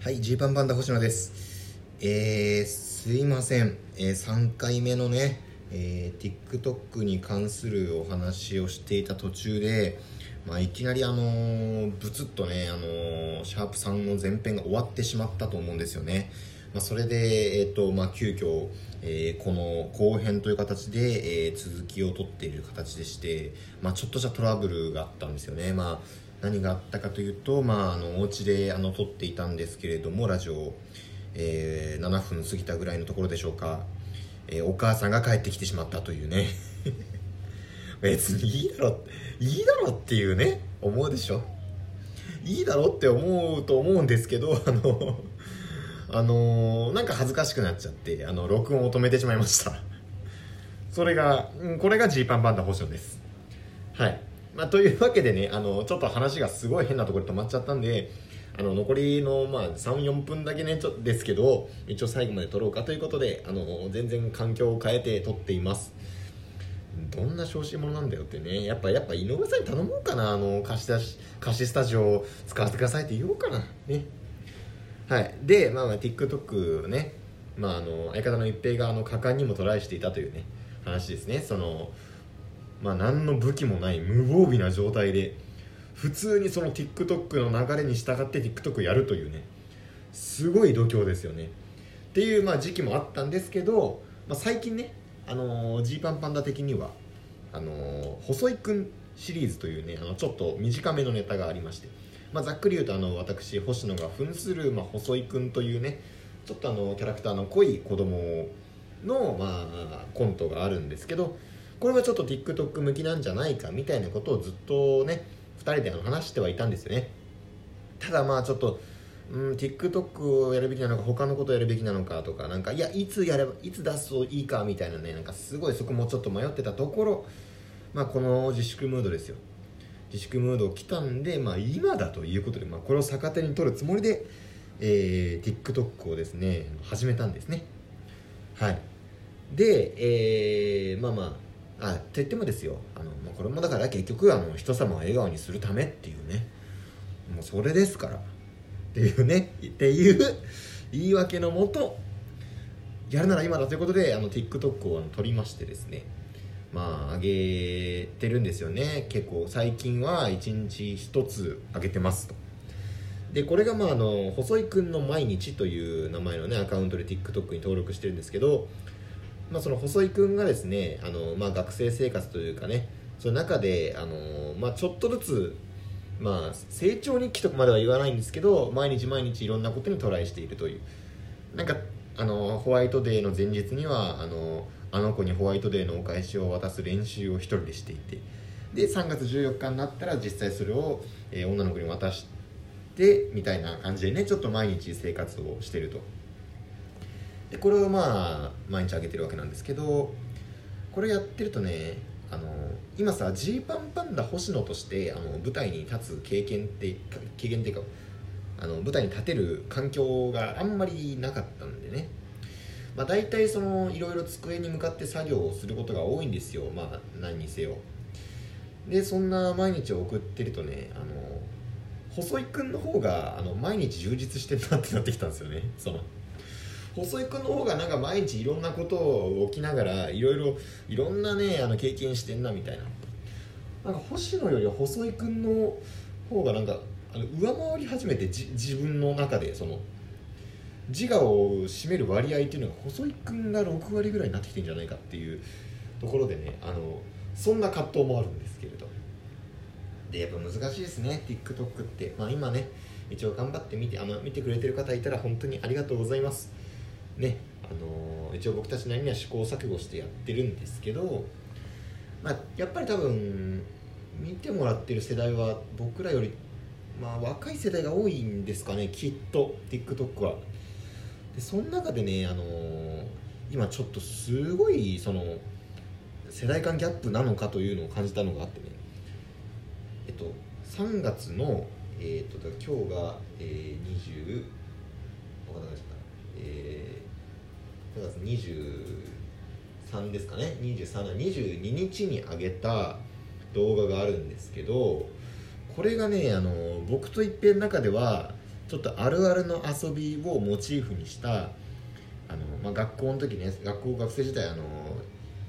はい、ジーパンパンダ星野です。えー、すいません。えー、3回目のね、えー、TikTok に関するお話をしていた途中で、まあ、いきなりあのー、ブツッとね、あのー、シャープさんの前編が終わってしまったと思うんですよね。まあ、それで、えっ、と、まあ、急遽、えーこの後編という形で、えー続きを取っている形でして、まあ、ちょっとしたトラブルがあったんですよね。まあ何があったかというと、まあ、あのお家であの撮っていたんですけれどもラジオ、えー7分過ぎたぐらいのところでしょうか、えーお母さんが帰ってきてしまったというね。別にいいだろいいだろっていうね思うでしょ。いいだろって思うと思うんですけどあのあのーなんか恥ずかしくなっちゃってあの録音を止めてしまいました。それがこれがジーパンパンダ星野です。はい、まあ、というわけでねあのちょっと話がすごい変なところで止まっちゃったんであの残りの、まあ、34分だけねちょですけど一応最後まで撮ろうかということであの全然環境を変えて撮っています。どんな小心者なんだよってねやっぱやっぱ井上さんに頼もうかなあの貸し出し貸しスタジオを使わせてくださいって言おうかなね。はい。でまあまあ TikTok ねまああの相方の一平があの果敢にもトライしていたというね話ですね。そのまあ何の武器もない無防備な状態で普通にその TikTok の流れに従って TikTok やるというねすごい度胸ですよね。っていうまあ時期もあったんですけど、まあ、最近ねあのジーパンパンダ的にはあのー細井くんシリーズというねあのちょっと短めのネタがありまして、まあ、ざっくり言うとあの私星野が扮する、まあ、細井くんというねちょっとあのキャラクターの濃い子供の、まあ、コントがあるんですけどこれはちょっと TikTok 向きなんじゃないかみたいなことをずっとね2人で話してはいたんですよね。ただまあちょっとうん、TikTok をやるべきなのか他のことをやるべきなのかとかなんかいやいつやればいつ出すといいかみたいなねなんかすごいそこもちょっと迷ってたところまあこの自粛ムードですよ。自粛ムード来たんでまあ今だということで、まあ、これを逆手に取るつもりで、えー、TikTok をですね始めたんですね。はい。で、えー、まあまああと言ってもですよ。あの、まあ、これもだから結局あの人様を笑顔にするためっていうね。もうそれですから。っていうね。っていう言い訳のもとやるなら今だということであの TikTok をあの撮りましてですね。まあ上げてるんですよね。結構最近は1日1つ上げてますと。でこれがまああの細井くんの毎日という名前のねアカウントで TikTok に登録してるんですけどまあ、その細井君がですねあの、まあ、学生生活というかねその中であの、まあ、ちょっとずつ、まあ、成長日記とかまでは言わないんですけど毎日毎日いろんなことにトライしているというなんかあのホワイトデーの前日にはあのあの子にホワイトデーのお返しを渡す練習を一人でしていてで3月14日になったら実際それを、えー女の子に渡してみたいな感じでねちょっと毎日生活をしてると。でこれをまあ毎日あげてるわけなんですけどこれやってるとねあの今さジーパンパンダ星野としてあの舞台に立つ経験って経験っていうかあの舞台に立てる環境があんまりなかったんでね。まあ大体そのいろいろ机に向かって作業をすることが多いんですよ。まあ何にせよ。でそんな毎日を送ってるとねあの細井君の方があの毎日充実してるなってなってきたんですよね。その細井君の方がなんか毎日いろんなことを起きながらいろいろいろんなねあの経験してんなみたいな。なんか星野より細井君の方がなんかあの上回り始めてじ自分の中でその自我を占める割合っていうのが細井君が6割ぐらいになってきてんじゃないかっていうところでねあのそんな葛藤もあるんですけれど。でやっぱ難しいですね TikTok って。まあ今ね一応頑張って見てあの見てくれてる方いたら本当にありがとうございます。ねあの一応僕たちなりには試行錯誤してやってるんですけど、まあ、やっぱり多分見てもらってる世代は僕らより、まあ、若い世代が多いんですかねきっと TikTok は。でその中でね、あの今ちょっとすごいその世代間ギャップなのかというのを感じたのがあってね。えっと3月のえー、っと今日が、えー、20わかんなかったえー、9月23ですかね。23 22日に上げた動画があるんですけどこれがねあの僕と一平の中ではちょっとあるあるの遊びをモチーフにしたあの、まあ、学校の時ね学校学生時代あの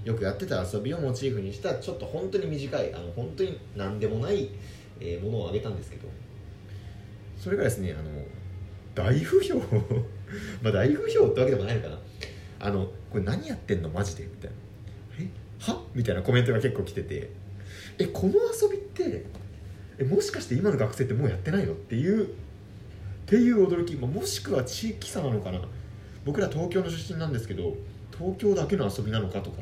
よくやってた遊びをモチーフにしたちょっと本当に短いあの本当に何でもない、え、ものをあげたんですけど。それがですねあの大不評。まあ大不評ってわけでもないのかな。あのこれ何やってんのマジで？みたいな。え？は？みたいなコメントが結構来てて。えこの遊びってえもしかして今の学生ってもうやってないの？っていうっていう驚き、まあ、もしくは地域差なのかな。僕ら東京の出身なんですけど東京だけの遊びなのかとか。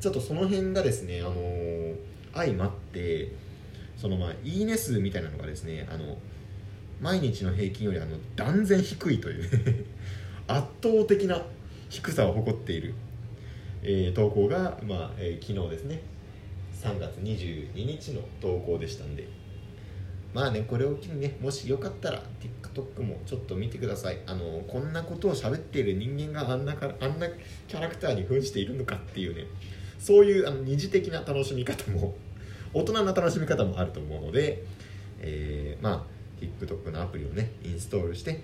ちょっとその辺がですね、あのー、相まってそのまあいいね数みたいなのがですねあの毎日の平均よりあの断然低いという。圧倒的な低さを誇っている、えー、投稿が、まあえー、昨日ですね。3月22日の投稿でしたんで。まあねこれを機にねもしよかったら TikTok もちょっと見てください。あのこんなことを喋っている人間があんなかあんなキャラクターに扮しているのかっていうね。そういうあの二次的な楽しみ方も 大人な楽しみ方もあると思うので、えー、まあ TikTok のアプリをねインストールして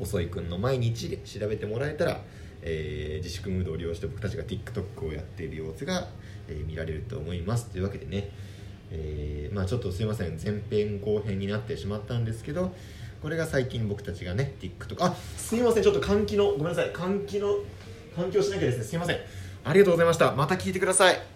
細井くんの毎日で調べてもらえたら、えー、自粛ムードを利用して僕たちが TikTok をやっている様子が、えー、見られると思います。というわけでね、えー、まあちょっとすいません。前編後編になってしまったんですけどこれが最近僕たちがね TikTok あすいません。ちょっと換気のごめんなさい。換気の換気をしなきゃですね。すいません。ありがとうございました。また聞いてください。